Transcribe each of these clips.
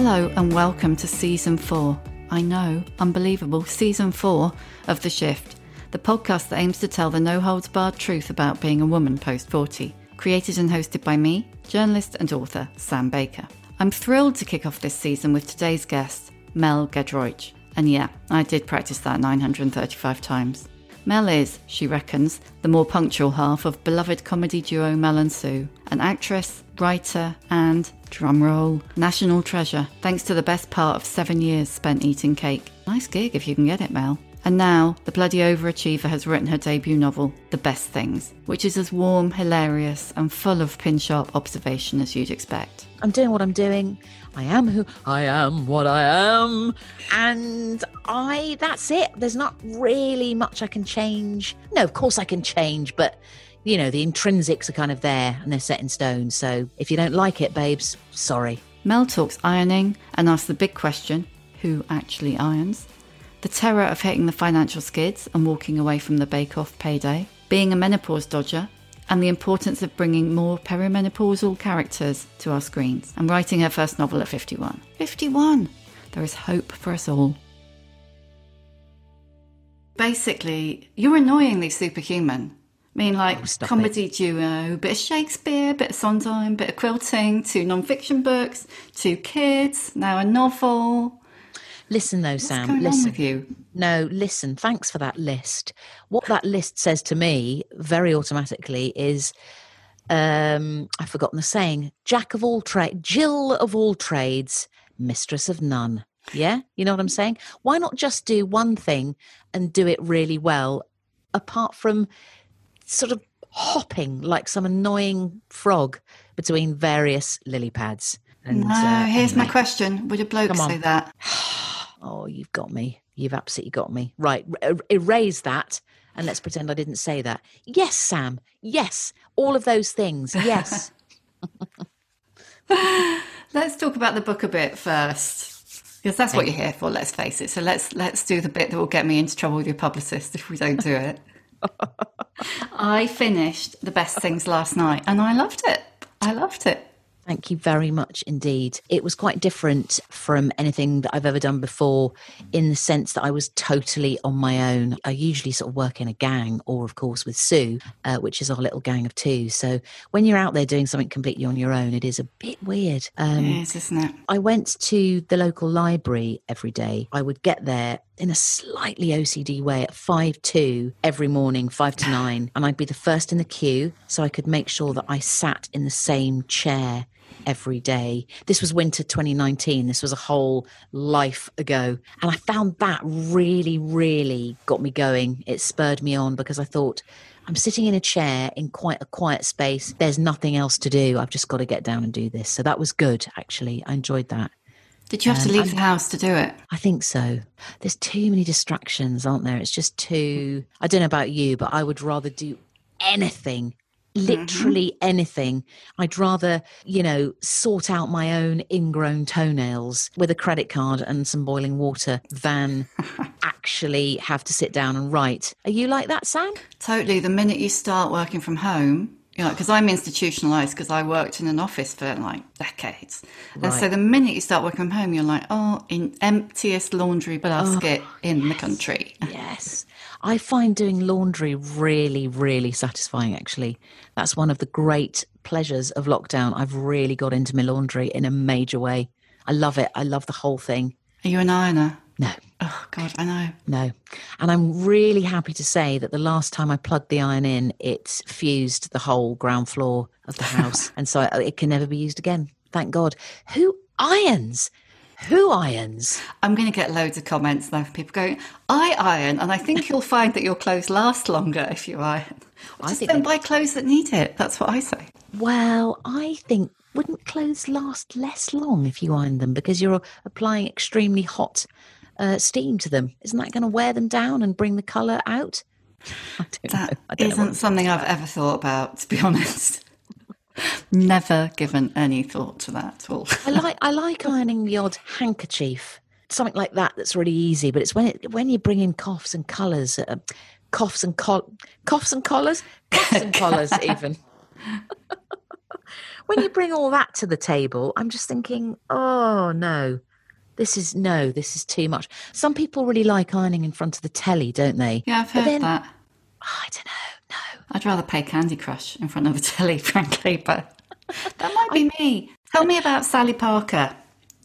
Hello and welcome to season four. I know, unbelievable, season four of The Shift, the podcast that aims to tell the no holds barred truth about being a woman post 40. Created and hosted by me, journalist and author Sam Baker. I'm thrilled to kick off this season with today's guest, Mel Giedroyc. And yeah, I did practice that 935 times. Mel is, she reckons, the more punctual half of beloved comedy duo Mel and Sue, an actress, writer, and, drumroll, national treasure, thanks to the best part of seven years spent eating cake. Nice gig if you can get it, Mel. And now, the bloody overachiever has written her debut novel, The Best Things, which is as warm, hilarious, and full of pin sharp observation as you'd expect. I'm doing what I'm doing. I am who I am, what I am. And I, that's it. There's not really much I can change. No, of course I can change, but you know, the intrinsics are kind of there and they're set in stone. So if you don't like it, babes, sorry. Mel talks ironing and asks the big question who actually irons? The terror of hitting the financial skids and walking away from the bake off payday, being a menopause dodger, and the importance of bringing more perimenopausal characters to our screens, and writing her first novel at 51. 51! There is hope for us all. Basically, you're annoyingly superhuman. I mean, like comedy duo, bit of Shakespeare, bit of Sondheim, bit of quilting, two non-fiction books, two kids, now a novel. Listen though, What's Sam, listen. with you? No, listen, thanks for that list. What that list says to me very automatically is um I've forgotten the saying, Jack of all trades, Jill of all trades, mistress of none. Yeah? You know what I'm saying? Why not just do one thing and do it really well apart from sort of hopping like some annoying frog between various lily pads? And No, uh, here's my question. Would a bloke say that? Oh, you've got me. You've absolutely got me. Right. er- erase that and let's pretend I didn't say that. Yes, Sam. Yes. All of those things. Yes. Let's talk about the book a bit first. Because that's what you're here for, let's face it. So let's let's do the bit that will get me into trouble with your publicist if we don't do it. I finished the best things last night and I loved it. I loved it. Thank you very much indeed. It was quite different from anything that I've ever done before in the sense that I was totally on my own. I usually sort of work in a gang or, of course, with Sue, uh, which is our little gang of two. So when you're out there doing something completely on your own, it is a bit weird. Um, It is, isn't it? I went to the local library every day. I would get there in a slightly OCD way at 5 2 every morning, 5 to 9, and I'd be the first in the queue so I could make sure that I sat in the same chair every day. This was winter 2019. This was a whole life ago. And I found that really, really got me going. It spurred me on because I thought, I'm sitting in a chair in quite a quiet space. There's nothing else to do. I've just got to get down and do this. So that was good, actually. I enjoyed that. Did you have to Um, leave I'm- the house to do it? I think so. There's too many distractions, aren't there? It's just too. I don't know about you, but I would rather do anything, literally anything. I'd rather, you know, sort out my own ingrown toenails with a credit card and some boiling water than actually have to sit down and write. Are you like that, Sam? Totally. The minute you start working from home, you know, because I'm institutionalized because I worked in an office for like decades. And so the minute you start working from home, you're like, oh, in emptiest laundry basket in the country. Yes. I find doing laundry really, really satisfying, actually. That's one of the great pleasures of lockdown. I've really got into my laundry in a major way. I love it. I love the whole thing. Are you an ironer? No, Oh, God, I know. no. And I'm really happy to say that the last time I plugged the iron in, it fused the whole ground floor of the house. and so it can never be used again. Thank God. Who irons? Who irons? I'm going to get loads of comments now from people going, I iron, and I think you'll find that your clothes last longer if you iron. I Just think don't buy clothes that need it. That's what I say. Well, I think wouldn't clothes last less long if you iron them because you're applying extremely hot uh, steam to them? Isn't that going to wear them down and bring the colour out? I don't know. I don't isn't something I've ever thought about, to be honest. Never given any thought to that at all. I like I like ironing the odd handkerchief, something like that. That's really easy. But it's when it when you bring in coughs and colours, uh, coughs and col- coughs and collars, coughs and collars, even. when you bring all that to the table, I'm just thinking, oh no, this is no, this is too much. Some people really like ironing in front of the telly, don't they? Yeah, I've heard then- that. I don't know. No, I'd rather play Candy Crush in front of the telly, frankly, but that might be me. Tell me about Sally Parker.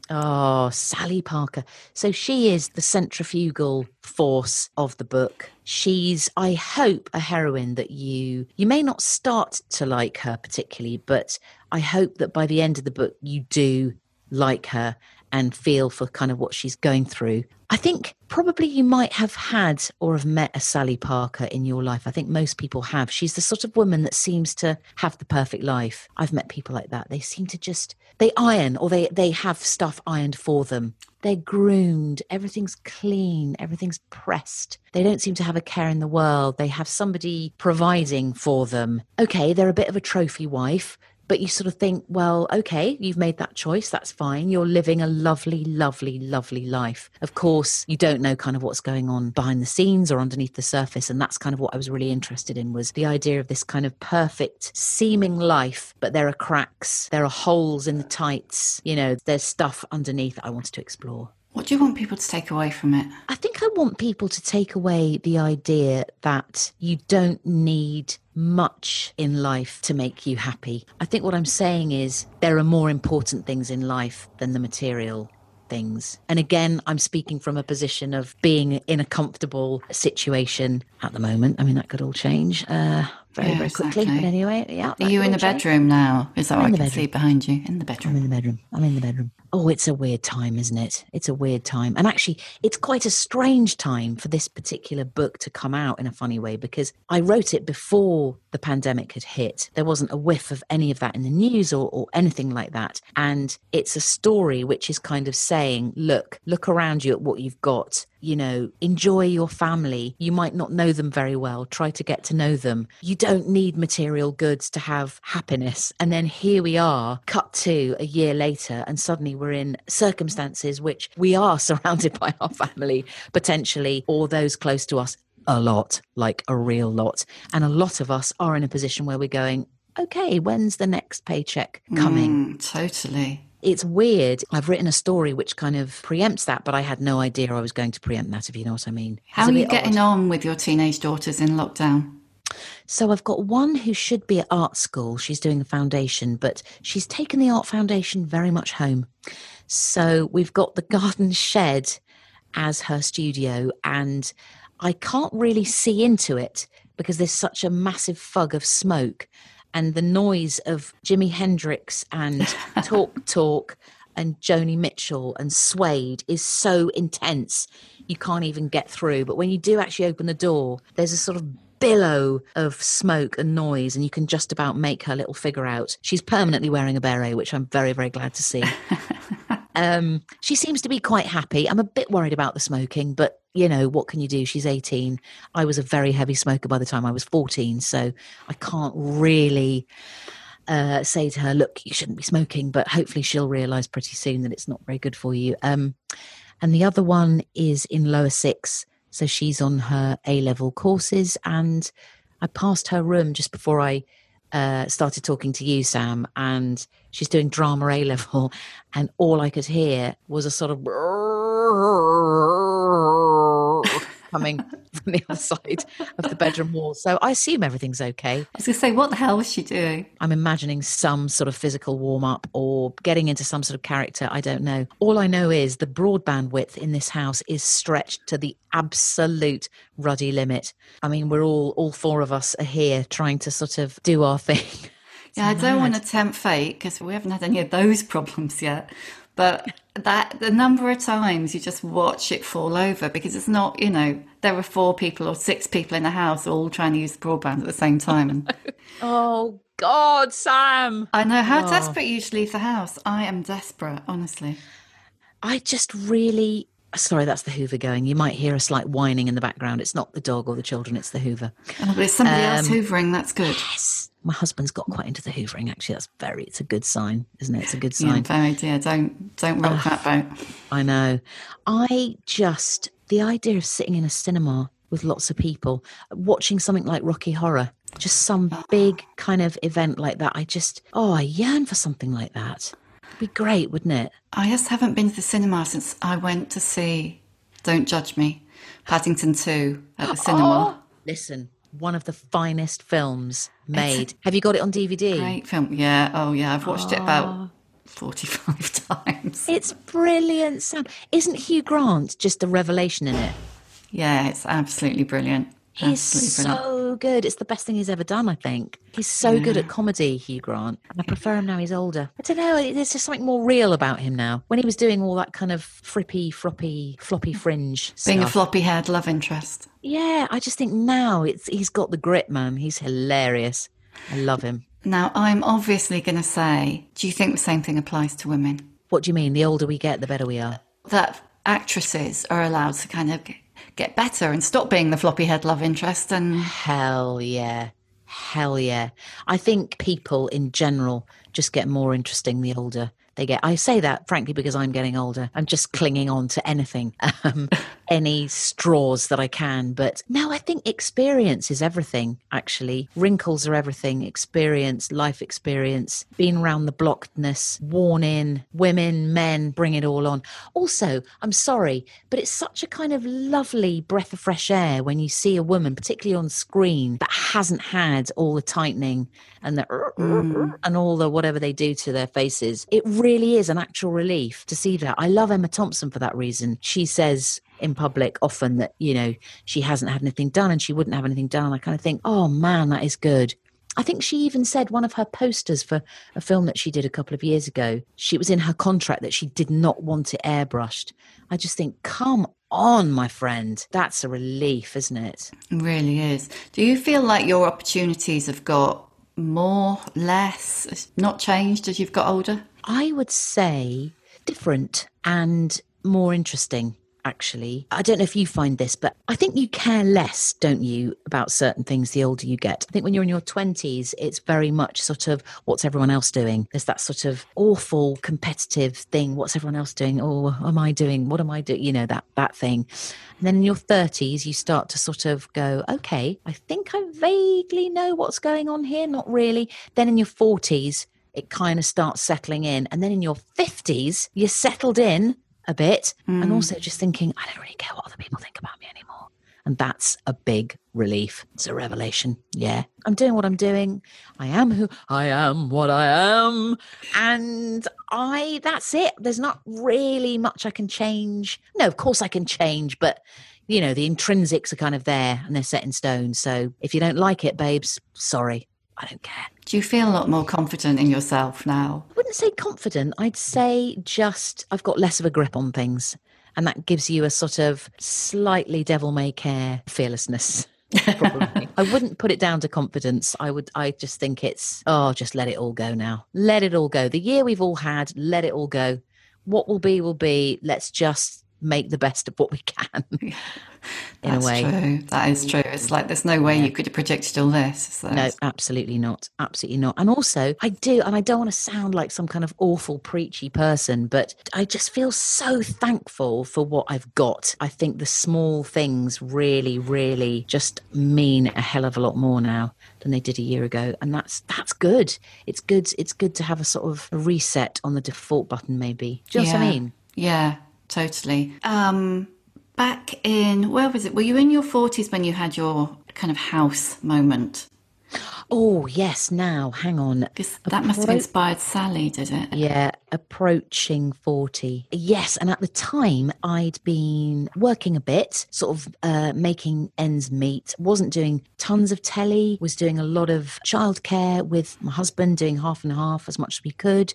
Oh, Sally Parker. So she is the centrifugal force of the book. She's, I hope, a heroine that you you may not start to like her particularly, but I hope that by the end of the book you do like her and feel for kind of what she's going through. I think probably you might have had or have met a Sally Parker in your life. I think most people have. She's the sort of woman that seems to have the perfect life. I've met people like that. They seem to just they iron or they they have stuff ironed for them. They're groomed, everything's clean, everything's pressed. They don't seem to have a care in the world. They have somebody providing for them. Okay, they're a bit of a trophy wife, but you sort of think, well, okay, you've made that choice. That's fine. You're living a lovely, lovely, lovely life. Of course, you don't know kind of what's going on behind the scenes or underneath the surface. And that's kind of what I was really interested in was the idea of this kind of perfect seeming life, but there are cracks, there are holes in the tights, you know, there's stuff underneath I wanted to explore. What do you want people to take away from it? I think I want people to take away the idea that you don't need much in life to make you happy. I think what I'm saying is there are more important things in life than the material things. And again, I'm speaking from a position of being in a comfortable situation at the moment. I mean, that could all change uh, very, Yeah, very quickly. exactly. But anyway, yeah. Are you in the bedroom now? Is that I'm what I can the see behind you? In the bedroom. I'm bedroom. in the bedroom. I'm in the bedroom. Oh, it's a weird time, isn't it? It's a weird time. And actually, it's quite a strange time for this particular book to come out in a funny way because I wrote it before the pandemic had hit. There wasn't a whiff of any of that in the news or, or anything like that. And it's a story which is kind of saying, look, look around you at what you've got. You know, enjoy your family. You might not know them very well. Try to get to know them. You don't need material goods to have happiness. And then here we are, cut to a year later, and suddenly we're in circumstances which we are surrounded by our family, potentially, or those close to us a lot, like a real lot. And a lot of us are in a position where we're going, okay, when's the next paycheck coming? Mm, totally. It's weird. I've written a story which kind of preempts that, but I had no idea I was going to preempt that, if you know what I mean. How are you getting odd. on with your teenage daughters in lockdown? So I've got one who should be at art school. She's doing the foundation, but she's taken the art foundation very much home. So we've got the garden shed as her studio, and I can't really see into it because there's such a massive fug of smoke and the noise of Jimi Hendrix and Talk Talk and Joni Mitchell and Suede is so intense you can't even get through. But when you do actually open the door, there's a sort of billow of smoke and noise, and you can just about make her little figure out. She's permanently wearing a beret, which I'm very, very glad to see. um, she seems to be quite happy. I'm a bit worried about the smoking, but you know, what can you do? She's 18. I was a very heavy smoker by the time I was 14, so I can't really uh, say to her, look, you shouldn't be smoking, but hopefully she'll realize pretty soon that it's not very good for you. Um, and the other one is in lower six. So she's on her A level courses. And I passed her room just before I uh, started talking to you, Sam, and she's doing drama A level. And all I could hear was a sort of coming from the other side of the bedroom wall. So I assume everything's okay. I was going to say, what the hell was she doing? I'm imagining some sort of physical warm up or getting into some sort of character. I don't know. All I know is the broadband width in this house is stretched to the absolute ruddy limit. I mean, we're all, all four of us are here trying to sort of do our thing. yeah, I don't want to tempt fate because we haven't had any of those problems yet. But that the number of times you just watch it fall over because it's not, you know, there are four people or six people in the house all trying to use the broadband at the same time. And oh God, Sam! I know how oh. desperate you to leave the house. I am desperate, honestly. I just really. Sorry, that's the Hoover going. You might hear a slight whining in the background. It's not the dog or the children; it's the Hoover. Oh, but it's somebody um, else hoovering. That's good. Yes, my husband's got quite into the hoovering. Actually, that's very. It's a good sign, isn't it? It's a good sign. Yeah, very dear. Don't don't rock that boat. I know. I just the idea of sitting in a cinema with lots of people, watching something like Rocky Horror, just some ah. big kind of event like that. I just oh, I yearn for something like that. It'd be great, wouldn't it? I just haven't been to the cinema since I went to see Don't Judge Me, Paddington Two at the cinema. Oh, listen, one of the finest films made. Have you got it on DVD? Great film. Yeah. Oh, yeah. I've watched it about ah. 45 times. It's brilliant, Sam. Isn't Hugh Grant just a revelation in it? Yeah, it's absolutely brilliant. He's so good. It's the best thing he's ever done, I think. He's so yeah. good at comedy, Hugh Grant. And I prefer him now he's older. I don't know, there's just something more real about him now. When he was doing all that kind of frippy, floppy, floppy fringe Being stuff. a floppy haired love interest. Yeah, I just think now it's he's got the grit, man. He's hilarious. I love him. Now, I'm obviously going to say, do you think the same thing applies to women? What do you mean? The older we get, the better we are? That actresses are allowed to kind of get better and stop being the floppy head love interest and hell yeah hell yeah i think people in general just get more interesting the older they get. I say that frankly because I'm getting older. I'm just clinging on to anything, um, any straws that I can. But no, I think experience is everything, actually. Wrinkles are everything. Experience, life experience, being around the blockedness, worn in, women, men, bring it all on. Also, I'm sorry, but it's such a kind of lovely breath of fresh air when you see a woman, particularly on screen, that hasn't had all the tightening and the mm. and all the whatever they do to their faces. It really is an actual relief to see that. I love Emma Thompson for that reason. She says in public often that, you know, she hasn't had anything done and she wouldn't have anything done. I kind of think, oh man, that is good. I think she even said one of her posters for a film that she did a couple of years ago, she was in her contract that she did not want it airbrushed. I just think, come on, my friend. That's a relief, isn't it? It really is. Do you feel like your opportunities have got more, less, not changed as you've got older? I would say different and more interesting actually. I don't know if you find this, but I think you care less, don't you, about certain things the older you get. I think when you're in your 20s, it's very much sort of what's everyone else doing? There's that sort of awful competitive thing. What's everyone else doing? Oh, am I doing? What am I doing? You know, that, that thing. And then in your 30s, you start to sort of go, okay, I think I vaguely know what's going on here. Not really. Then in your 40s, it kind of starts settling in. And then in your 50s, you're settled in a bit mm. and also just thinking, I don't really care what other people think about me anymore. And that's a big relief. It's a revelation. Yeah. I'm doing what I'm doing. I am who I am, what I am. And I, that's it. There's not really much I can change. No, of course I can change, but you know, the intrinsics are kind of there and they're set in stone. So if you don't like it, babes, sorry. I don't care. Do you feel a lot more confident in yourself now? I wouldn't say confident. I'd say just I've got less of a grip on things. And that gives you a sort of slightly devil may care fearlessness. Probably. I wouldn't put it down to confidence. I would I just think it's oh, just let it all go now. Let it all go. The year we've all had, let it all go. What will be will be. Let's just make the best of what we can. in That's a way. true. That is true. It's like there's no way yeah. you could have predicted all this. No, absolutely not. Absolutely not. And also, I do, and I don't want to sound like some kind of awful preachy person, but I just feel so thankful for what I've got. I think the small things really, really just mean a hell of a lot more now than they did a year ago and that's that's good it's good it's good to have a sort of a reset on the default button maybe do you know yeah. what i mean yeah totally. Um, Back in, where was it? Were you in your 40s when you had your kind of house moment? Oh, yes, now, hang on. Because that must have inspired Sally, did it? Yeah, approaching 40. Yes, and at the time I'd been working a bit, sort of uh, making ends meet. Wasn't doing tons of telly, was doing a lot of childcare with my husband, doing half and half as much as we could,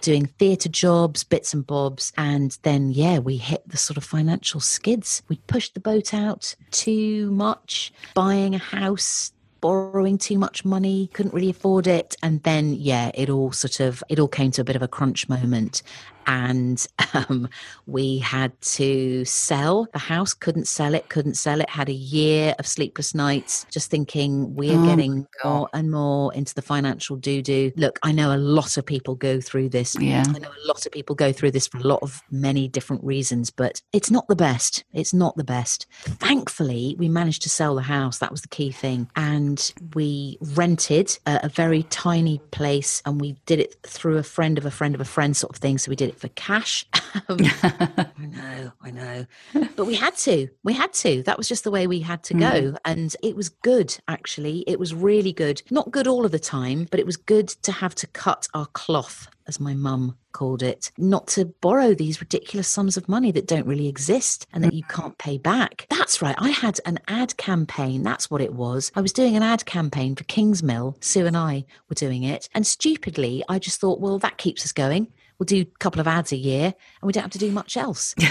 doing theatre jobs, bits and bobs. And then, yeah, we hit the sort of financial skids. We pushed the boat out too much, buying a house borrowing too much money, couldn't really afford it. And then, yeah, it all sort of, it all came to a bit of a crunch moment. And um, we had to sell the house, couldn't sell it, couldn't sell it. Had a year of sleepless nights, just thinking we are Oh getting more and more into the financial doo doo. Look, I know a lot of people go through this. Yeah. I know a lot of people go through this for a lot of many different reasons, but it's not the best. It's not the best. Thankfully, we managed to sell the house. That was the key thing. And we rented a, a very tiny place and we did it through a friend of a friend of a friend sort of thing. So we did it for cash. Um, I know, I know. But we had to. We had to. That was just the way we had to go. And it was good, actually. It was really good. Not good all of the time, but it was good to have to cut our cloth, as my mum called it, not to borrow these ridiculous sums of money that don't really exist and that you can't pay back. That's right. I had an ad campaign. That's what it was. I was doing an ad campaign for Kingsmill. Sue and I were doing it. And stupidly, I just thought, well, that keeps us going. We'll do a couple of ads a year and we don't have to do much else.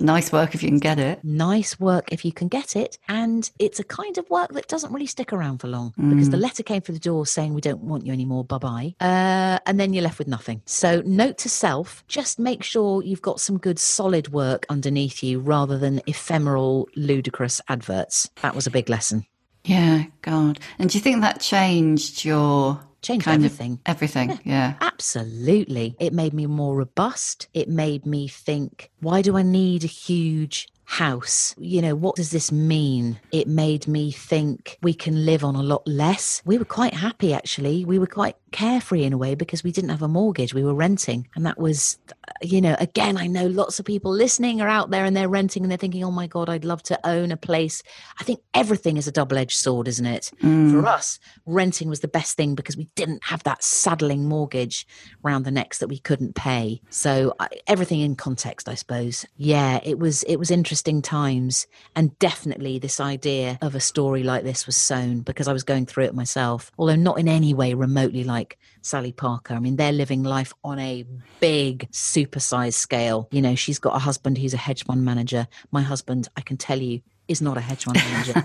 Nice work if you can get it. nice work if you can get it. And it's a kind of work that doesn't really stick around for long because the letter came through the door saying, We don't want you anymore. Bye bye. Uh, and then you're left with nothing. So, note to self just make sure you've got some good solid work underneath you rather than ephemeral, ludicrous adverts. That was a big lesson. Yeah, God. And do you think that changed your Changed kind everything. of everything? Yeah. Absolutely. It made me more robust. It made me think, why do I need a huge house? You know, what does this mean? It made me think we can live on a lot less. We were quite happy, actually. We were quite carefree in a way because we didn't have a mortgage. We were renting. And that was, uh, you know, again, I know lots of people listening are out there and they're renting and they're thinking, oh my God, I'd love to own a place. I think everything is a double edged sword, isn't it? Mm. For us, renting was the best thing because we didn't have that saddling mortgage round the necks that we couldn't pay. So I, everything in context, I suppose. Yeah, it was it was interesting times, and definitely this idea of a story like this was sown because I was going through it myself, although not in any way remotely like Sally Parker. I mean, they're living life on a big, supersized scale. You know, she's got a husband who's a hedge fund manager. My husband, I can tell you, is not a hedge fund manager,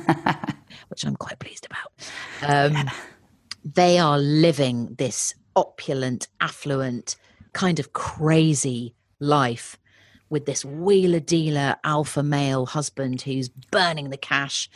which I'm quite pleased about. Um, They are living this opulent, affluent, kind of crazy life with this wheeler dealer alpha male husband who's burning the cash.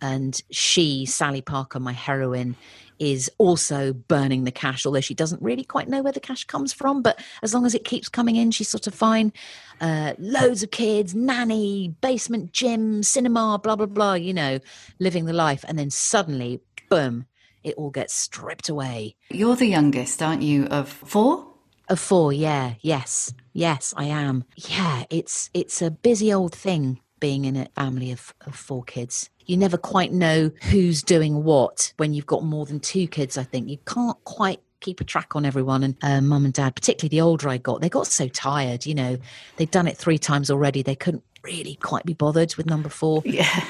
And she, Sally Parker, my heroine, is also burning the cash, although she doesn't really quite know where the cash comes from. But as long as it keeps coming in, she's sort of fine. Uh, loads of kids, nanny, basement gym, cinema, blah, blah, blah, you know, living the life. And then suddenly, boom, it all gets stripped away. You're the youngest, aren't you, of four? Of four, yeah, yes, yes, I am. Yeah, it's it's a busy old thing being in a family of, of four kids. You never quite know who's doing what when you've got more than two kids. I think you can't quite keep a track on everyone and uh, mum and dad particularly the older i got they got so tired you know they'd done it three times already they couldn't really quite be bothered with number four Yeah.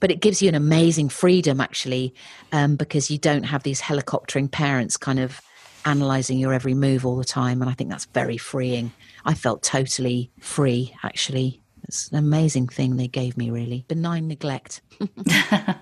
but it gives you an amazing freedom actually um, because you don't have these helicoptering parents kind of analyzing your every move all the time and i think that's very freeing. I felt totally free actually. It's an amazing thing they gave me really. Benign neglect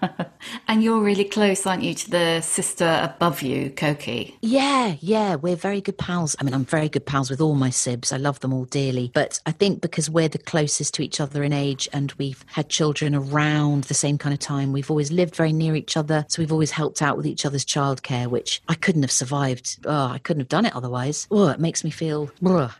And you're really close, aren't you, to the sister above you, Coky? Yeah, yeah, we're very good pals. I mean, I'm very good pals with all my sibs. I love them all dearly. But I think because we're the closest to each other in age and we've had children around the same kind of time, we've always lived very near each other. So we've always helped out with each other's childcare, which I couldn't have survived. Oh, I couldn't have done it otherwise. Oh, it makes me feel.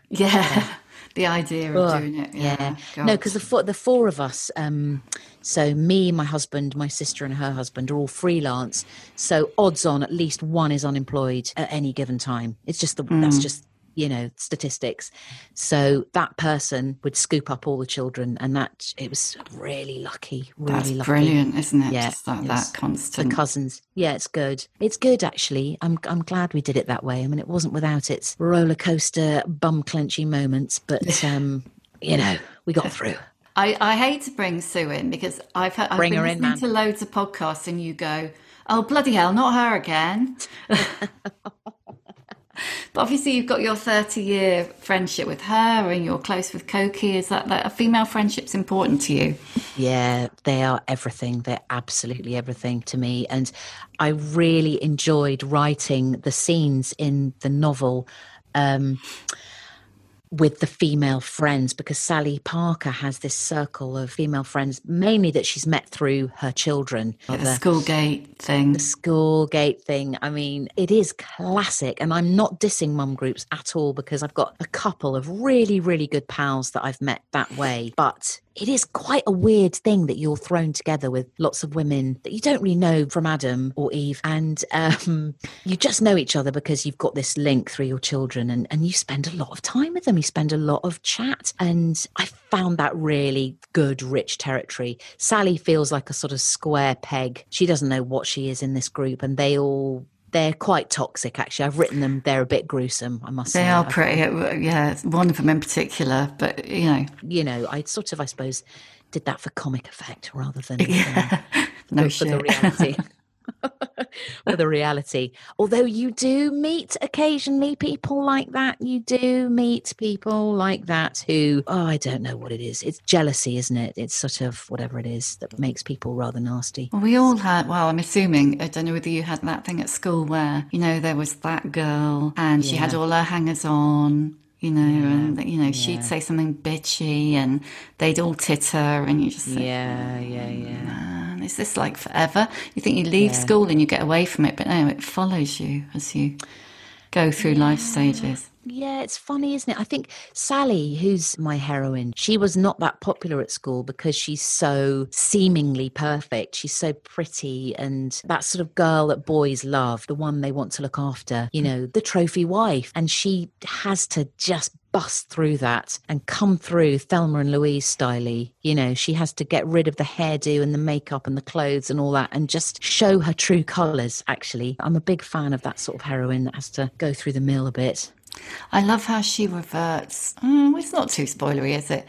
Yeah. the idea of Ugh, doing it. Yeah. Yeah. No, because the four, the four of us, um, so me, my husband, my sister, and her husband are all freelance. So odds on, at least one is unemployed at any given time. It's just the that's just you know, statistics. So that person would scoop up all the children, and that it was really lucky, really That's lucky. brilliant, isn't it? Yeah, Just that, it that constant. The cousins, yeah, it's good. It's good actually. I'm I'm glad we did it that way. I mean, it wasn't without its roller coaster, bum clenching moments, but um, you know, we got through. I, I hate to bring Sue in because I've, heard, I've Bring been her in, listening man. to loads of podcasts and you go, oh, bloody hell, not her again. but obviously you've got your 30 year friendship with her and you're close with Coky. Is that, that a female friendship's important to you? Yeah, they are everything. They're absolutely everything to me. And I really enjoyed writing the scenes in the novel um, with the female friends because Sally Parker has this circle of female friends, mainly that she's met through her children. the The- school gate thing. the school gate thing. I mean, it is classic. And I'm not dissing mum groups at all because I've got a couple of really, really good pals that I've met that way. But it is quite a weird thing that you're thrown together with lots of women that you don't really know from Adam or Eve. And um, you just know each other because you've got this link through your children and, and you spend a lot of time with them. You spend a lot of chat. And I found that really good, rich territory. Sally feels like a sort of square peg. She doesn't know what she is in this group, and they all. They're quite toxic, actually. I've written them. They're a bit gruesome, I must say. They are pretty, uh, yeah, one of them in particular, but you know, You know, I sort of, I suppose, did that for comic effect rather than yeah, um, no for the reality. for the reality. Although you do meet occasionally people like that. You do meet people like that who, oh, I don't know what it is. It's jealousy, isn't it? It's sort of whatever it is that makes people rather nasty. Well, we all had, well, I'm assuming, I don't know whether you had that thing at school where, you know, there was that girl and she had all her hangers on, you know, and, you know, she'd say something bitchy and they'd all titter and you just think, Yeah, oh, yeah, yeah. man, is this like forever? You think you leave school and you get away from it, but no, it follows you as you go through life stages. Yeah, it's funny, isn't it? I think Sally, who's my heroine, she was not that popular at school because she's so seemingly perfect. She's so pretty and that sort of girl that boys love, the one they want to look after, you know, the trophy wife. And she has to just bust through that and come through Thelma and Louise styly. You know, she has to get rid of the hairdo and the makeup and the clothes and all that and just show her true colours, actually. I'm a big fan of that sort of heroine that has to go through the mill a bit. I love how she reverts. Mm, it's not too spoilery, is it?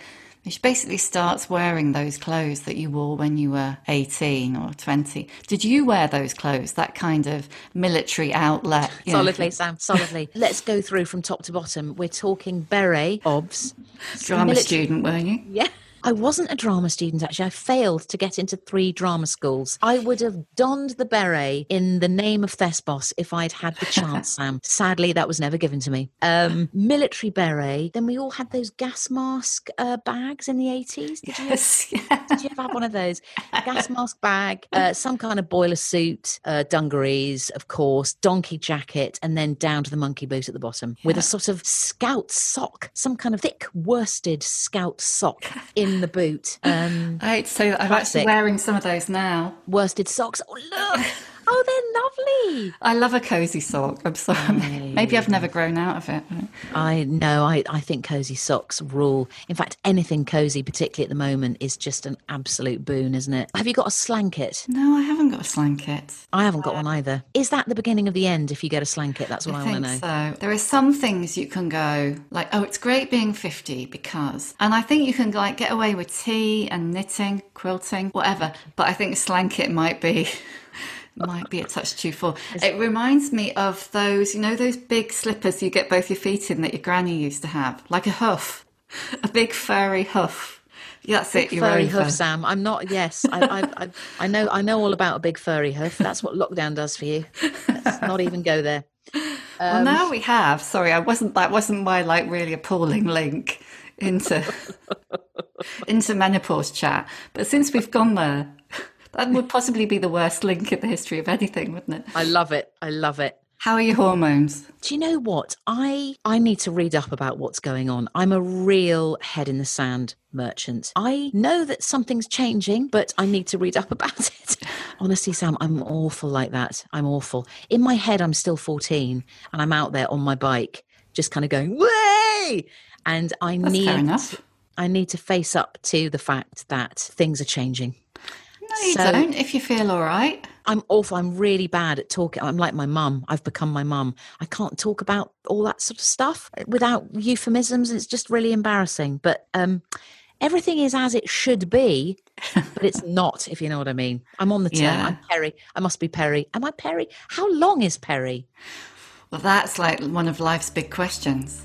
She basically starts wearing those clothes that you wore when you were 18 or 20. Did you wear those clothes, that kind of military outlet? you know? Solidly, Sam, solidly. Let's go through from top to bottom. We're talking beret, obs. Drama military- student, weren't you? Yeah. I wasn't a drama student, actually. I failed to get into three drama schools. I would have donned the beret in the name of Thespis if I'd had the chance, Sam. Sadly, that was never given to me. Um, military beret. Then we all had those gas mask uh, bags in the 80s. Did you Yes, yeah. did you ever have one of those? Gas mask bag, uh, some kind of boiler suit, uh, dungarees, of course, donkey jacket, and then down to the monkey boot at the bottom with a sort of scout sock, some kind of thick worsted scout sock in the boot. Um, I hate to say that I'm actually wearing some of those now. worsted socks. Oh, look. Oh, they're lovely. I love a cozy sock. I'm sorry. Maybe I've never grown out of it. I know. I, I think cozy socks rule. In fact, anything cozy, particularly at the moment, is just an absolute boon, isn't it? Have you got a slanket? No, I haven't got a slanket. I haven't got one either. Is that the beginning of the end if you get a slanket? That's what I, I want to think know. so. There are some things you can go like, oh, it's great being 50 because, and I think you can like get away with tea and knitting, quilting, whatever. But I think a slanket might be. Might be a touch too full. It reminds me of those, you know, those big slippers you get both your feet in that your granny used to have, like a hoof, a big furry hoof. Yeah, That's it. You're furry hoof, Sam. I'm not. Yes, I, I, I, I know. I know all about a big furry hoof. That's what lockdown does for you. Let's not even go there. well, Um, now we have. Sorry, I wasn't. That wasn't my like really appalling link into into menopause chat. But since we've gone there, that would possibly be the worst link in the history of anything, wouldn't it? I love it. I love it. How are your hormones? Do you know what? I I need to read up about what's going on. I'm a real head in the sand merchant. I know that something's changing, but I need to read up about it. Honestly, Sam, I'm awful like that. I'm awful. In my head, I'm still 14 and I'm out there on my bike just kind of going way. And I That's need. I need to face up to the fact that things are changing. No, you So- don't. If you feel all right. I'm awful. I'm really bad at talking. I'm like my mum. I've become my mum. I can't talk about all that sort of stuff without euphemisms. It's just really embarrassing. But um, everything is as it should be, but it's not, if you know what I mean. I'm on the turn. Yeah. I'm Perry. I must be Perry. Am I Perry? How long is Perry? Well, that's like one of life's big questions.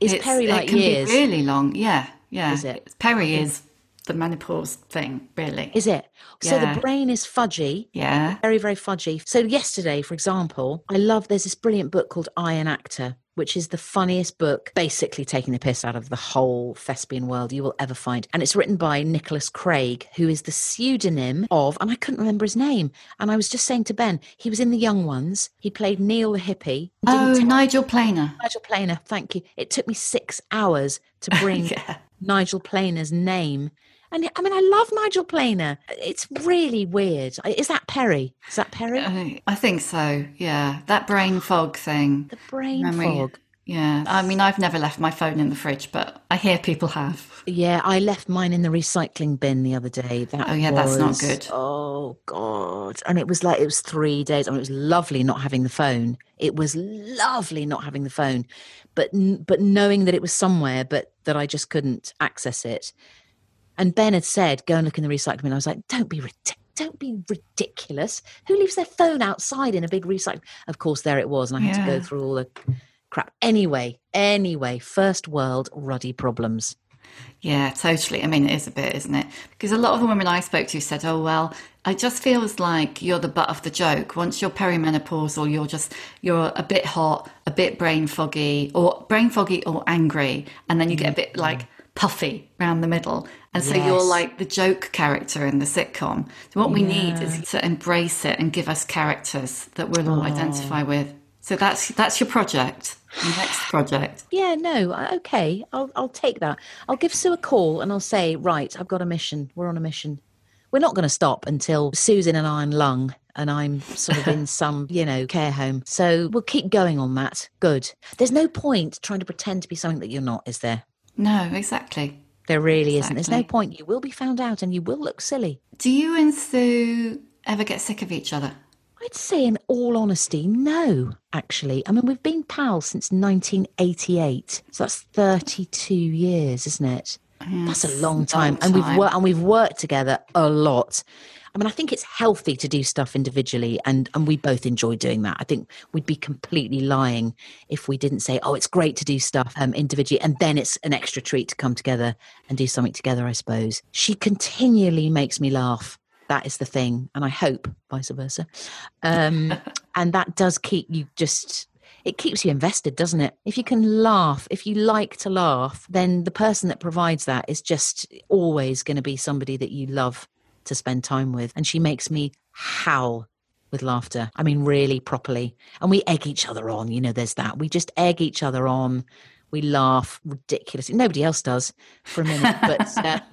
Is It's- Perry like it can years? be really long. Yeah, yeah. Is it? Perry is the menopause thing, really. Is it? So Yeah. the brain is fudgy. yeah. very very fudgy so yesterday for example i love there's this brilliant book called i an actor which is the funniest book basically taking the piss out of the whole thespian world you will ever find and it's written by nicholas craig who is the pseudonym of and i couldn't remember his name and i was just saying to ben he was in the young ones he played neil the hippie Oh, Didn't Nigel Planer. nigel planer thank you it took me six hours to bring Yeah. nigel planer's name and I mean, I love Nigel Planer. It's really weird. Is that Perry? Is that Perry? Uh, I think so. Yeah, that brain fog thing. The brain Memory. fog. Yeah, I mean, I've never left my phone in the fridge, but I hear people have. Yeah, I left mine in the recycling bin the other day. That Oh, yeah, that's not good. Oh God! And it was like it was three days. I mean, it was lovely not having the phone. It was lovely not having the phone, but but knowing that it was somewhere, but that I just couldn't access it. And Ben had said, "Go and look in the recycling bin." I was like, "Don't be ridiculous." Don't be ridiculous. Who leaves their phone outside in a big recycling? Of course, there it was, and I had to go through all the crap. Anyway, anyway, first world ruddy problems. Yeah, totally. I mean, it is a bit, isn't it? Because a lot of the women I spoke to said, oh, well, it just feels like you're the butt of the joke. Once you're perimenopausal, you're just, you're a bit hot, a bit brain foggy, or brain foggy or angry. And then you get a mm. bit like puffy around the middle. And so you're like the joke character in the sitcom. So what we need is to embrace it and give us characters that we'll all identify with. So that's, that's your project, your next project. Yeah, no, okay, I'll I'll take that. I'll give Sue a call and I'll say, right, I've got a mission. We're on a mission. We're not going to stop until Sue's in an iron lung and I'm sort of in some, you know, care home. So we'll keep going on that. Good. There's no point trying to pretend to be something that you're not, is there? No, exactly. There really isn't. There's no point. You will be found out and you will look silly. Do you and Sue ever get sick of each other? I'd say, in all honesty, no, actually. I mean, we've been pals since 1988. So that's 32 years, isn't it? That's a Yes, long long time. And we've time. worked and we've worked together a lot. I mean, I think it's healthy to do stuff individually and and we both enjoy doing that. I think we'd be completely lying if we didn't say, "Oh, it's great to do stuff um, individually and then it's an extra treat to come together and do something together, I suppose." She continually makes me laugh. That is the thing, and I hope vice versa. Um, and that does keep you just it keeps you invested, doesn't it? If you can laugh, if you like to laugh, then the person that provides that is just always going to be somebody that you love to spend time with. And she makes me howl with laughter. I mean, really properly. And we egg each other on. You know, there's that. We just egg each other on. We laugh ridiculously. Nobody else does for a minute, but uh, at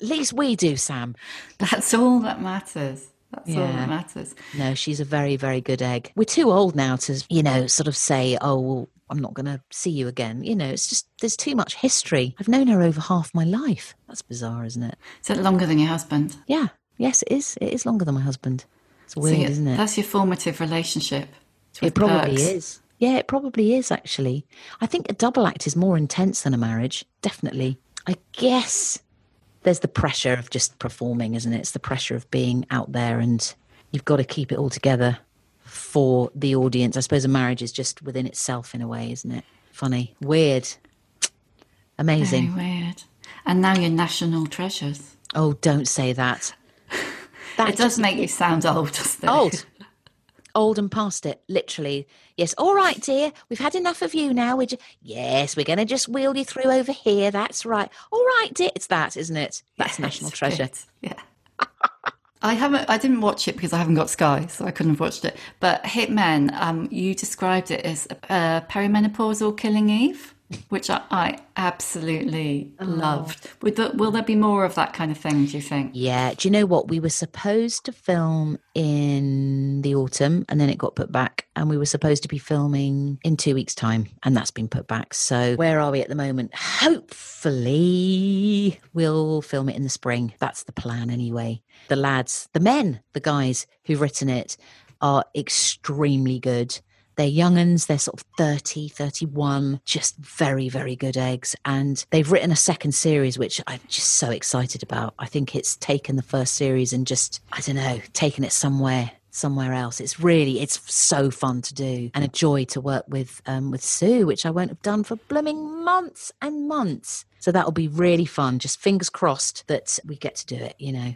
least we do, Sam. That's all that matters. That's all that matters. No, she's a very, very good egg. We're too old now to, you know, sort of say, oh, well, I'm not going to see you again. You know, it's just, there's too much history. I've known her over half my life. That's bizarre, isn't it? Is it longer than your husband? Yeah. Yes, it is. It is longer than my husband. It's So weird, you- isn't it? That's your formative relationship. It probably perks. is. Yeah, it probably is actually. I think a double act is more intense than a marriage. Definitely. I guess there's the pressure of just performing, isn't it? It's the pressure of being out there and you've got to keep it all together for the audience. I suppose a marriage is just within itself in a way, isn't it? Funny. Weird. Amazing. Very weird. And now you're national treasures. Oh, don't say that. That It does make you sound old, doesn't it? old. Old and past it literally. Yes. All right dear. We've had enough of you now. We just, yes we're going to just wheel you through over here. That's right. All right dear. It's that isn't it? That's national treasure good, Yeah. I haven't. I didn't watch it because I haven't got Sky, so I couldn't have watched it. But Hitmen, um, you described it as uh, perimenopausal killing Eve, which I, I absolutely Oh. loved. Would the, will there be more of that kind of thing? Do you think? yeah do you know what we were supposed to film in the autumn and then it got put back and we were supposed to be filming in two weeks time and that's been put back so where are we at the moment hopefully we'll film it in the spring that's the plan anyway the lads the men the guys who've written it are extremely good they're younguns they're sort of 30 31 just very very good eggs. And they've written a second series which i'm just so excited about. I think it's taken the first series and just i don't know taken it somewhere somewhere else. It's really it's so fun to do and a joy to work with um, with sue which i won't have done for blooming months and months. So that'll be really fun. Just fingers crossed that we get to do it you know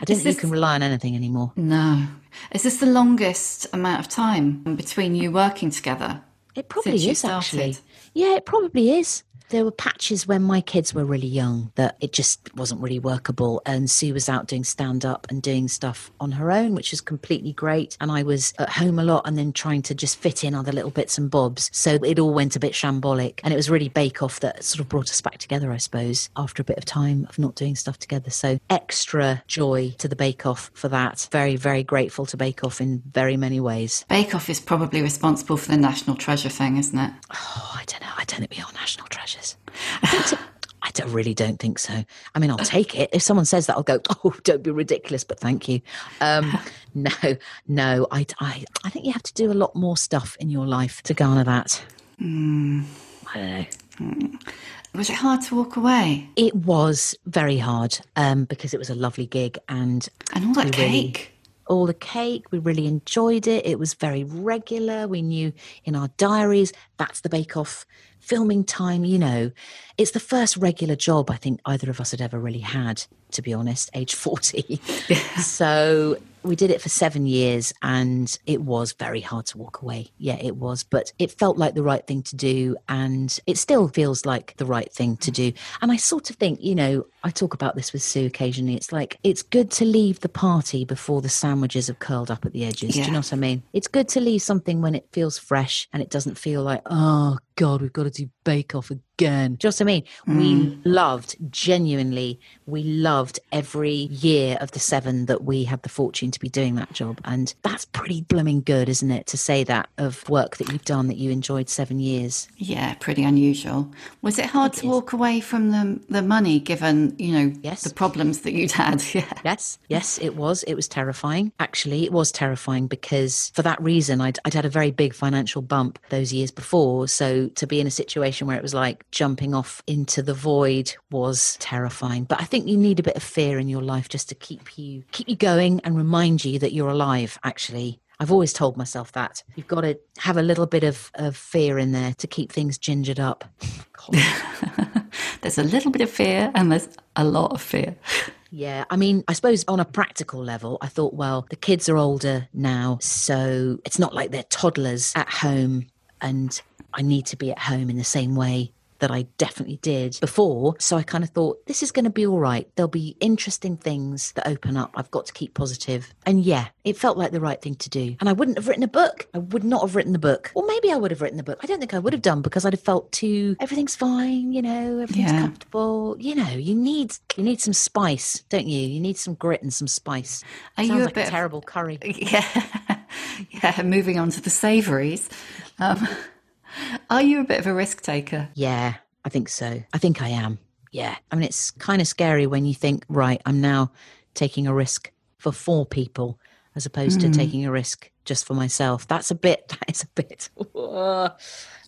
i don't Is think you can rely on anything anymore No. Is this the longest amount of time between you working together? It probably is actually. Yeah, it probably is. There were patches when my kids were really young that it just wasn't really workable. And Sue was out doing stand up and doing stuff on her own, which was completely great. And I was at home a lot and then trying to just fit in other little bits and bobs. So it all went a bit shambolic. And it was really Bake Off that sort of brought us back together, I suppose, after a bit of time of not doing stuff together. So extra joy to the Bake Off for that. Very, very grateful to Bake Off in very many ways. Bake Off is probably responsible for the national treasure thing, isn't it? Oh, I don't know. I don't think we are national treasures. I, think so- I don't, really don't think so. I mean, I'll take it. If someone says that, I'll go, oh, don't be ridiculous, but thank you. Um, no, no, I, I, I think you have to do a lot more stuff in your life to garner that. I don't know. Was it hard to walk away? It was very hard um, because it was a lovely gig and And all that we really- cake. All the cake. We really enjoyed it. It was very regular. We knew in our diaries that's the Bake Off filming time. You know, it's the first regular job I think either of us had ever really had, to be honest, age 40. so we did it for seven years and it was very hard to walk away. Yeah, it was. But it felt like the right thing to do. And it still feels like the right thing to do. And I sort of think, you know, I talk about this with Sue occasionally. It's like, it's good to leave the party before the sandwiches have curled up at the edges. Do you know what I mean? It's good to leave something when it feels fresh and it doesn't feel like, oh God, we've got to do Bake Off again. Do you know what I mean? We hmm. loved, genuinely, we loved every year of the seven that we had the fortune to be doing that job. And that's pretty blooming good, isn't it? To say that of work that you've done that you enjoyed seven years. Yeah, pretty unusual. Was it hard to walk away from the the money, given you know Yes. the problems that you'd had? Yeah. Yes, yes, it was. It was terrifying. Actually, it was terrifying because for that reason, I'd, I'd had a very big financial bump those years before. So to be in a situation where it was like jumping off into the void was terrifying. But I think you need a bit of fear in your life just to keep you keep you going and remind you that you're alive. Actually. I've always told myself that. You've got to have a little bit of, of fear in there to keep things gingered up. There's a little bit of fear, and there's a lot of fear. Yeah, I mean, I suppose on a practical level, I thought, well, the kids are older now, so it's not like they're toddlers at home, and I need to be at home in the same way that I definitely did before. So I kind of thought, this is going to be all right. There'll be interesting things that open up. I've got to keep positive. And yeah, it felt like the right thing to do. And I wouldn't have written a book. I would not have written the book. Or maybe I would have written the book. I don't think I would have done because I'd have felt too, everything's fine, you know, everything's Yeah. comfortable. You know, you need, you need some spice, don't you? You need some grit and some spice. Are Sounds you a like bit a of- terrible curry. Yeah. yeah. Moving on to the savouries. Um, are you a bit of a risk taker? Yeah, I think so. I think I am. Yeah. I mean, it's kind of scary when you think, right, I'm now taking a risk for four people as opposed to hmm. taking a risk just for myself. That's a bit, that is a bit. uh,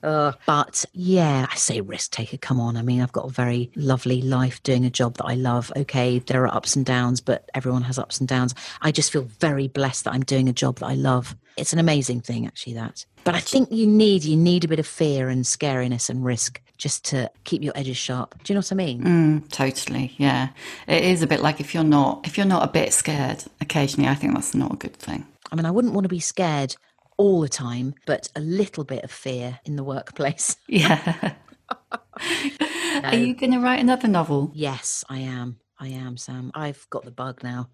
uh, but yeah, I say risk taker. Come on. I mean, I've got a very lovely life doing a job that I love. Okay, there are ups and downs, but everyone has ups and downs. I just feel very blessed that I'm doing a job that I love. It's an amazing thing, actually, that. But I think you need, you need a bit of fear and scariness and risk just to keep your edges sharp. Do you know what I mean? Mm, totally. Yeah. It is a bit like if you're not if you're not a bit scared occasionally, I think that's not a good thing. I mean, I wouldn't want to be scared all the time, but a little bit of fear in the workplace. Yeah. Are you going to write another novel? Yes, I am. I am, Sam. I've got the bug now.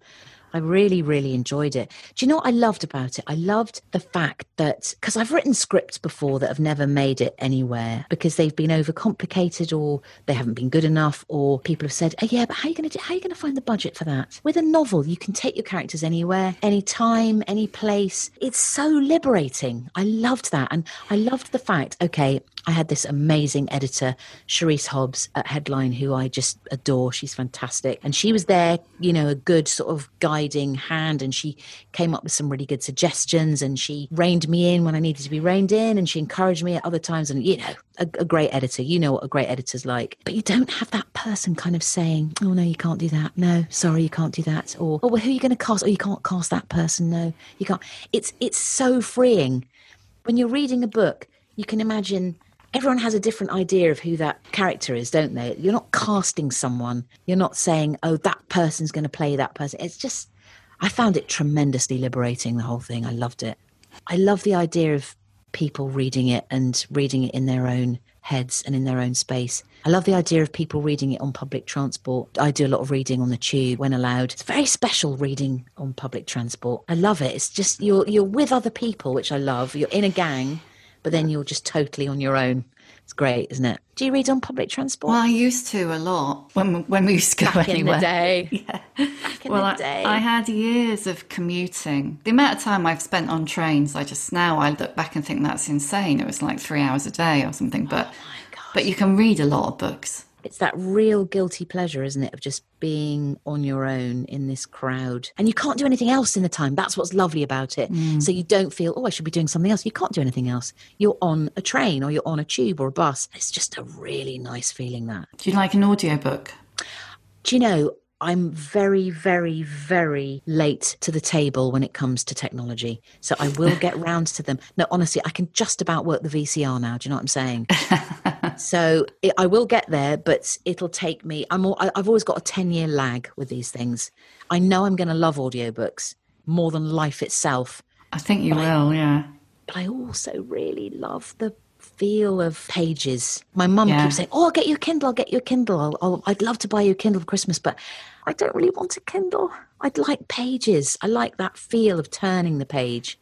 I really, really enjoyed it. Do you know what I loved about it? I loved the fact that because I've written scripts before that have never made it anywhere because they've been overcomplicated or they haven't been good enough, or people have said, "Oh yeah, but how are you going to how are you going to find the budget for that?" With a novel, you can take your characters anywhere, any time, any place. It's so liberating. I loved that, and I loved the fact. Okay, I had this amazing editor, Charisse Hobbs at Headline, who I just adore. She's fantastic. And she was there, you know, a good sort of guiding hand. And she came up with some really good suggestions and she reined me in when I needed to be reined in. And she encouraged me at other times. And, you know, a, a great editor. You know what a great editor's like. But you don't have that person kind of saying, oh, no, you can't do that. No, sorry, you can't do that. Or, oh, well, who are you going to cast? Oh, you can't cast that person. No, you can't. It's, it's so freeing when you're reading a book, you can imagine everyone has a different idea of who that character is, don't they? You're not casting someone. You're not saying, oh, that person's going to play that person. It's just, I found it tremendously liberating, the whole thing. I loved it. I love the idea of people reading it and reading it in their own heads and in their own space. I love the idea of people reading it on public transport. I do a lot of reading on the tube when allowed. It's very special reading on public transport. I love it. It's just you're you're with other people, which I love. You're in a gang, but then you're just totally on your own. It's great, isn't it? Do you read on public transport? Well, I used to a lot when when we used to go Back in anywhere. the day. Yeah. Back in well, the I, day. I had years of commuting. The amount of time I've spent on trains, I just now I look back and think that's insane. It was like three hours a day or something. But Oh but you can read a lot of books. It's that real guilty pleasure, isn't it, of just being on your own in this crowd. And you can't do anything else in the time. That's what's lovely about it. Hmm. So you don't feel, oh, I should be doing something else. You can't do anything else. You're on a train or you're on a tube or a bus. It's just a really nice feeling that. Do you like an audiobook? Do you know, I'm very, very, very late to the table when it comes to technology. So I will get round to them. No, honestly, I can just about work the VCR now. Do you know what I'm saying? so it, I will get there, but it'll take me. I'm. al- I- I've always got a ten year lag with these things. I know I'm going to love audiobooks more than life itself, I think you will. Yeah. but I also really love the feel of pages. My mum Yeah. keeps saying, "Oh, I'll get you a Kindle. I'll get you a Kindle. I'll, I'll, I'd love to buy you a Kindle for Christmas, but I don't really want a Kindle. I'd like pages. I like that feel of turning the page.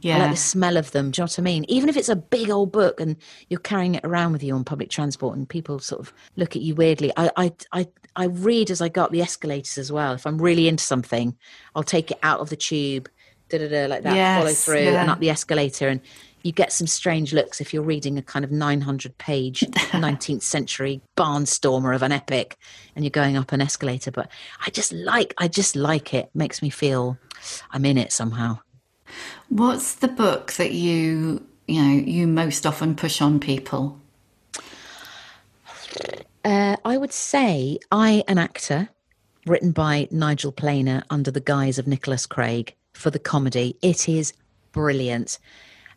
Yeah. I like the smell of them. Do you know what I mean? Even if it's a big old book and you're carrying it around with you on public transport and people sort of look at you weirdly, I, I, I, I read as I go up the escalators as well. If I'm really into something, I'll take it out of the tube, da da da, like that, follow through yeah. and up the escalator. And you get some strange looks if you're reading a kind of 900 page 19th century barnstormer of an epic and you're going up an escalator. But I just like, I just like it. Makes me feel I'm in it somehow. What's the book that you you know you most often push on people? Uh, I would say I, an actor, written by Nigel Planer under the guise of Nicholas Craig for the comedy. It is brilliant.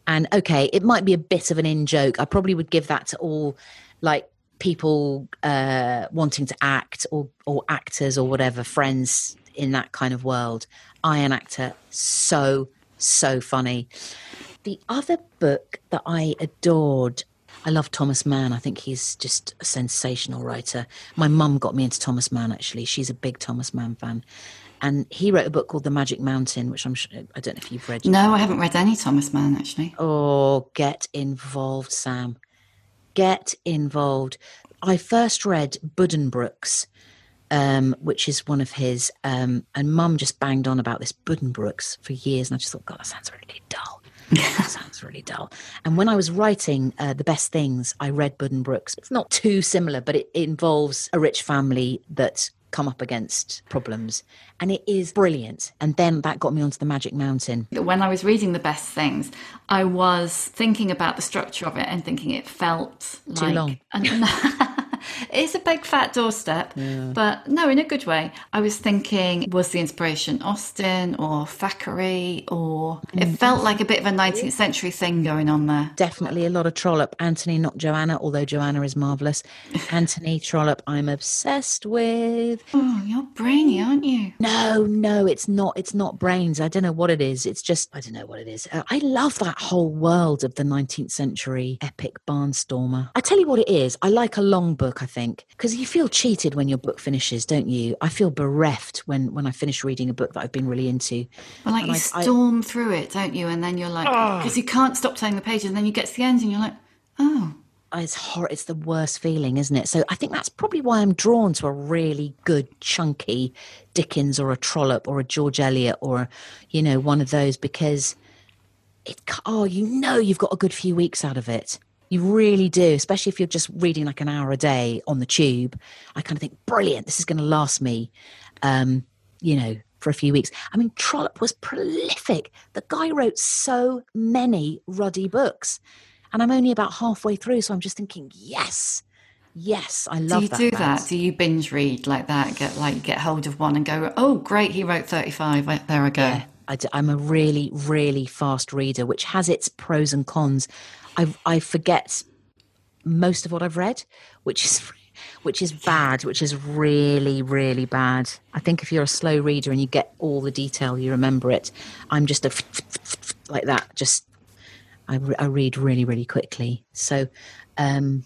And okay, it might be a bit of an in joke. I probably would give that to all like people uh, wanting to act or, or actors or whatever, friends in that kind of world. I, an actor, so, so funny. The other book that I adored, I love Thomas Mann. I think he's just a sensational writer. My mum got me into Thomas Mann, actually. She's a big Thomas Mann fan. And he wrote a book called The Magic Mountain, which I'm sure, I don't know if you've read. No, I haven't read any Thomas Mann, actually. Oh, get involved, Sam. Get involved. I first read Buddenbrooks, um, which is one of his, um, and mum just banged on about this Buddenbrooks for years. And I just thought, God, that sounds really dull. that sounds really dull. And when I was writing uh, The Best Things, I read Buddenbrooks. It's not too similar, but it, it involves a rich family that come up against problems. And it is brilliant. And then that got me onto the magic mountain. When i was reading the best things i was thinking about the structure of it and thinking it felt too like long it's a big fat doorstep, yeah. but no, in a good way. I was thinking, was the inspiration Austen or Thackeray, or it mm. felt like a bit of a 19th century thing going on there. Definitely a lot of Trollope. Anthony, not Joanna, although Joanna is marvellous. Anthony Trollope, I'm obsessed with. Oh, you're brainy, aren't you? No, no, it's not. It's not brains. I don't know what it is. It's just, I don't know what it is. Uh, I love that whole world of the 19th century epic barnstormer. I tell you what it is. I like a long book, I think, because you feel cheated when your book finishes, don't you? I feel bereft when when I finish reading a book that I've been really into. Well, like and you I, storm I, through it, don't you? And then you're like, ah. because oh. you can't stop turning the pages, and then you get to the end, and you're like, oh. Ah, it's hor- It's the worst feeling, isn't it? So I think that's probably why I'm drawn to a really good, chunky Dickens or a Trollope or a George Eliot or, you know, one of those because it. Oh, you know, you've got a good few weeks out of it. You really do, especially if you're just reading like an hour a day on the tube. I kind of think, brilliant, this is going to last me, um, you know, for a few weeks. I mean, Trollope was prolific. The guy wrote so many ruddy books. And I'm only about halfway through, so I'm just thinking, yes, yes, I love that. Do you do that? Do you binge read like that? Get like get hold of one and go, oh, great, he wrote 35. There I go. Yeah, I am a really, really fast reader, which has its pros and cons. I I forget most of what I've read, which is which is bad, which is really really bad. I think if you're a slow reader and you get all the detail, you remember it. I'm just a like that. Just I, I read really really quickly. So. Um,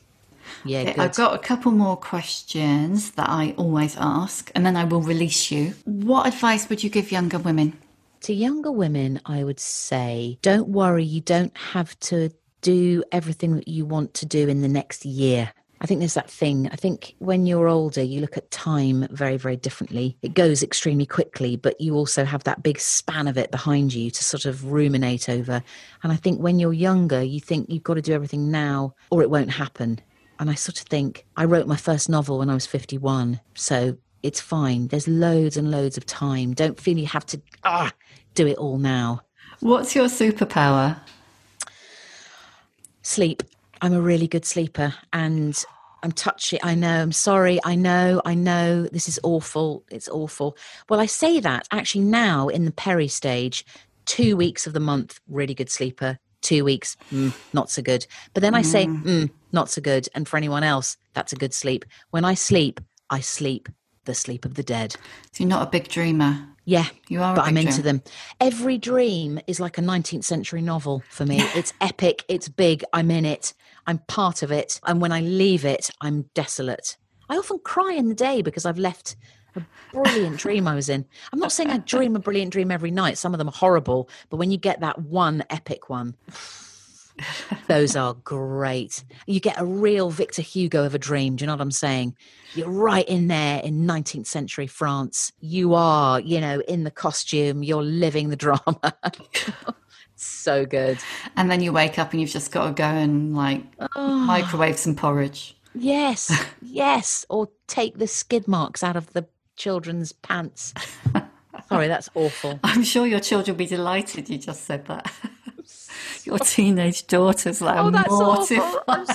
yeah, okay, I've got a couple more questions that I always ask, and then I will release you. What advice would you give younger women? To younger women, I would say, don't worry, you don't have to do everything that you want to do in the next year. I think there's that thing. I think when you're older, you look at time very, very differently. It goes extremely quickly, but you also have that big span of it behind you to sort of ruminate over. And I think when you're younger, you think you've got to do everything now or it won't happen. And I sort of think I wrote my first novel when I was 51. So it's fine. There's loads and loads of time. Don't feel you have to ah, do it all now. What's your superpower? Sleep. I'm a really good sleeper and I'm touchy. I know. I'm sorry. I know. I know. This is awful. It's awful. Well, I say that actually now in the peri stage, two weeks of the month, really good sleeper. Two weeks, mm, not so good. But then I say, mm. mm, not so good. And for anyone else, that's a good sleep. When I sleep, I sleep the sleep of the dead. So you're not a big dreamer. Yeah, you are. But I'm into them. Every dream is like a 19th century novel for me. it's epic. It's big. I'm in it. I'm part of it. And when I leave it, I'm desolate. I often cry in the day because I've left a brilliant dream I was in. I'm not saying I dream a brilliant dream every night. Some of them are horrible, but when you get that one epic one. Those are great. You get a real Victor Hugo of a dream. Do you know what I'm saying? You're right in there in 19th century France. You are, you know, in the costume. You're living the drama. so good. And then you wake up and you've just got to go and like oh. microwave some porridge. Yes, yes. Or take the skid marks out of the children's pants. Sorry, that's awful. I'm sure your children will be delighted you just said that. Your teenage daughter's like oh, that's mortified.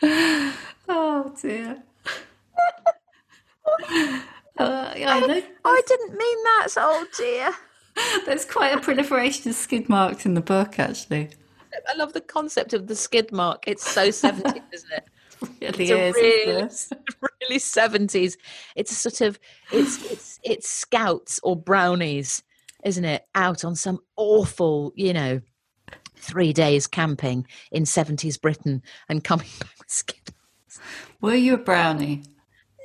oh dear. Uh, yeah, I, I, didn't mean that. Oh dear. There's quite a proliferation of skid marks in the book, actually. I love the concept of the skid mark. It's so 70s, isn't it? It really it's is, really, really 70s. It's a sort of it's it's it's scouts or brownies isn't it? Out on some awful, you know, three days camping in 70s Britain and coming back with Skittles. Were you a brownie?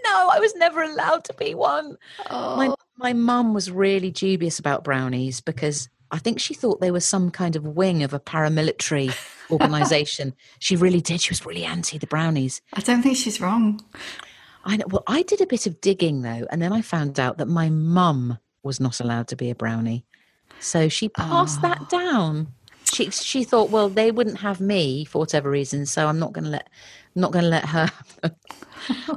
No, I was never allowed to be one. My oh. my mum was really dubious about brownies because I think she thought they were some kind of wing of a paramilitary organization. she really did. She was really anti the brownies. I don't think she's wrong. I know. Well, I did a bit of digging though, and then I found out that my mum was not allowed to be a brownie. So she passed that ah. down. She she thought, well, they wouldn't have me for whatever reason, so I'm not going to let not going to let her.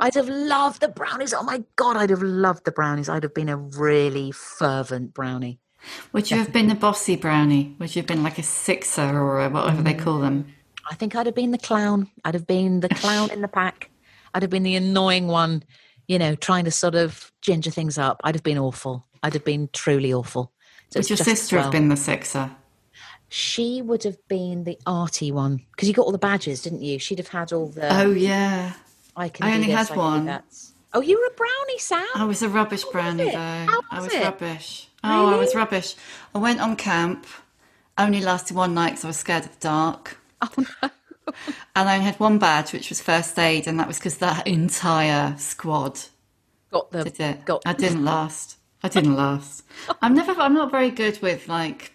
I'd have loved the brownies. Oh my god, I'd have loved the brownies. I'd have been a really fervent brownie. Would you have been a bossy brownie? Would you have been like a sixer or whatever they call them? Mm. I think I'd have been the clown. I'd have been the clown in the pack. I'd have been the annoying one, you know, trying to sort of ginger things up. I'd have been awful. I'd have been truly awful. So Would your sister well. have been the sixer? She would have been the arty one because you got all the badges, didn't you? She'd have had all the. Oh yeah. I can. I only this, had I one. Oh, you were a brownie, Sam. I was a rubbish was brownie though. How I was was it? rubbish. Oh, I was rubbish. I went on camp. Only lasted one night because I was scared of the dark. Oh no. And I only had one badge, which was first aid, and that was because that entire squad Got the. did it. Got. I didn't last. I didn't last. I'm never. I'm not very good with like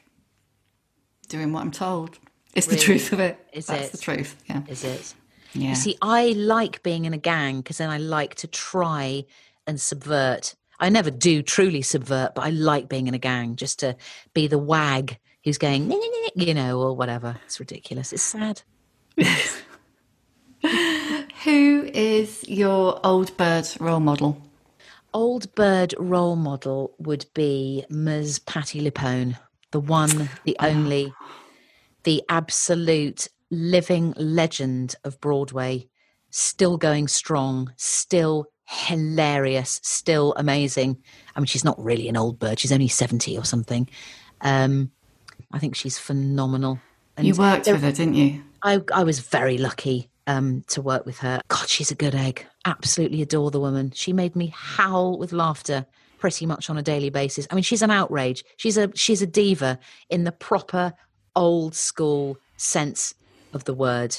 doing what I'm told. It's the truth of it. Is That's it? the truth. Yeah. Is it? Yeah. You see, I like being in a gang because then I like to try and subvert. I never do truly subvert, but I like being in a gang just to be the wag who's going, you know, or whatever. It's ridiculous. It's sad. Who is your old bird role model? Old bird role model would be Ms. Patti LuPone, the one, the only, the absolute living legend of Broadway, still going strong, still hilarious, still amazing. I mean, she's not really an old bird; she's only seventy or something. Um, I think she's phenomenal. And You worked with her, didn't you? I, I was very lucky um, to work with her. God, she's a good egg. Absolutely adore the woman. She made me howl with laughter pretty much on a daily basis. I mean, she's an outrage. She's a she's a diva in the proper old school sense of the word.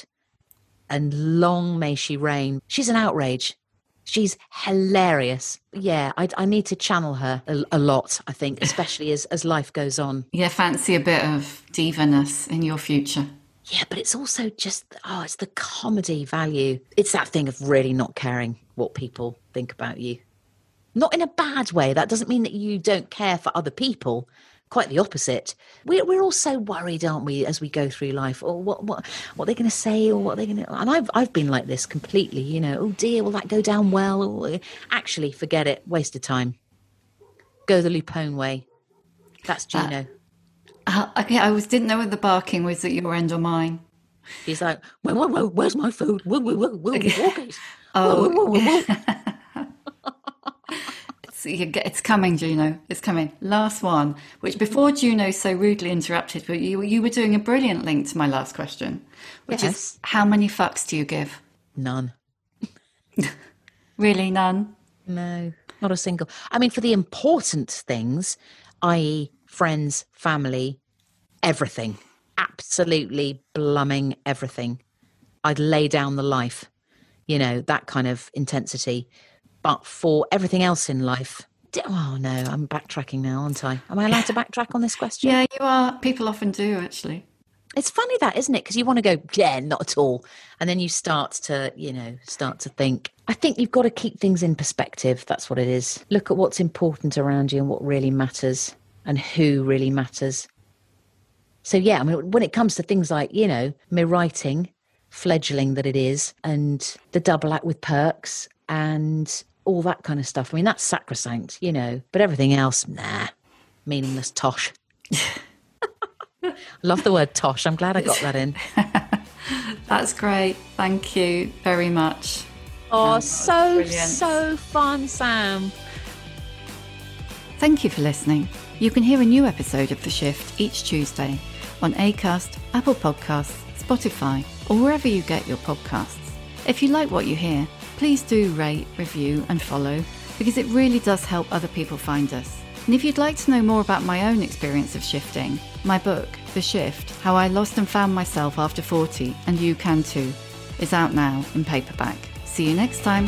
And long may she reign. She's an outrage. She's hilarious. Yeah, I, I need to channel her a, a lot. I think, especially as as life goes on. Yeah, fancy a bit of divaness in your future. Yeah, but it's also just oh, it's the comedy value. It's that thing of really not caring what people think about you. Not in a bad way. That doesn't mean that you don't care for other people. Quite the opposite. We're we're all so worried, aren't we, as we go through life? Or what what what they're going to say, or what they're going to. And I've I've been like this completely. You know, oh dear, will that go down well? Or, actually, forget it. Waste of time. Go the LuPone way. That's Juno. Uh, Uh, okay, I was didn't know whether the barking was at your end or mine. He's like, whoa, whoa, whoa, where's my food? Whoa, whoa, whoa, whoa, walkies. Oh. Whoa, whoa, whoa, whoa. It's, get- it's coming, Juno. It's coming. Last one, which before Juno so rudely interrupted, but you you were doing a brilliant link to my last question, which Yes. is how many fucks do you give? None. Really, none. No, not a single. I mean, for the important things, i.e., friends, family, everything, absolutely blumming everything, I'd lay down the life, you know, that kind of intensity. But for everything else in life, oh no, I'm backtracking now, aren't I? Am I allowed to backtrack on this question? Yeah, you are. People often do actually. It's funny that, isn't it? Because you want to go, yeah, not at all. And then you start to, you know, start to think. I think you've got to keep things in perspective. That's what it is. Look at what's important around you and what really matters and who really matters. So, yeah, I mean, when it comes to things like, you know, me writing, fledgling that it is, and the double act with perks and all that kind of stuff, I mean, that's sacrosanct, you know, but everything else, nah, meaningless tosh. Love the word tosh. I'm glad I got that in. That's great. Thank you very much. Oh, um, so, brilliant. so fun, Sam. Thank you for listening. You can hear a new episode of The Shift each Tuesday on Acast, Apple Podcasts, Spotify, or wherever you get your podcasts. If you like what you hear, please do rate, review, and follow because it really does help other people find us. And if you'd like to know more about my own experience of shifting, my book, The Shift How I Lost and Found Myself After 40, and You Can Too, is out now in paperback. See you next time.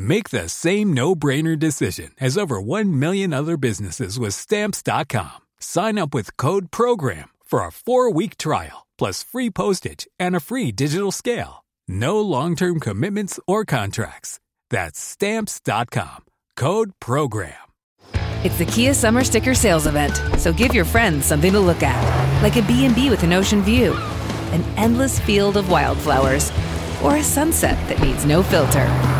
Make the same no-brainer decision as over 1 million other businesses with stamps.com. Sign up with code program for a 4-week trial plus free postage and a free digital scale. No long-term commitments or contracts. That's stamps.com. Code program. It's the Kia Summer Sticker Sales Event, so give your friends something to look at, like a B&B with an ocean view, an endless field of wildflowers, or a sunset that needs no filter.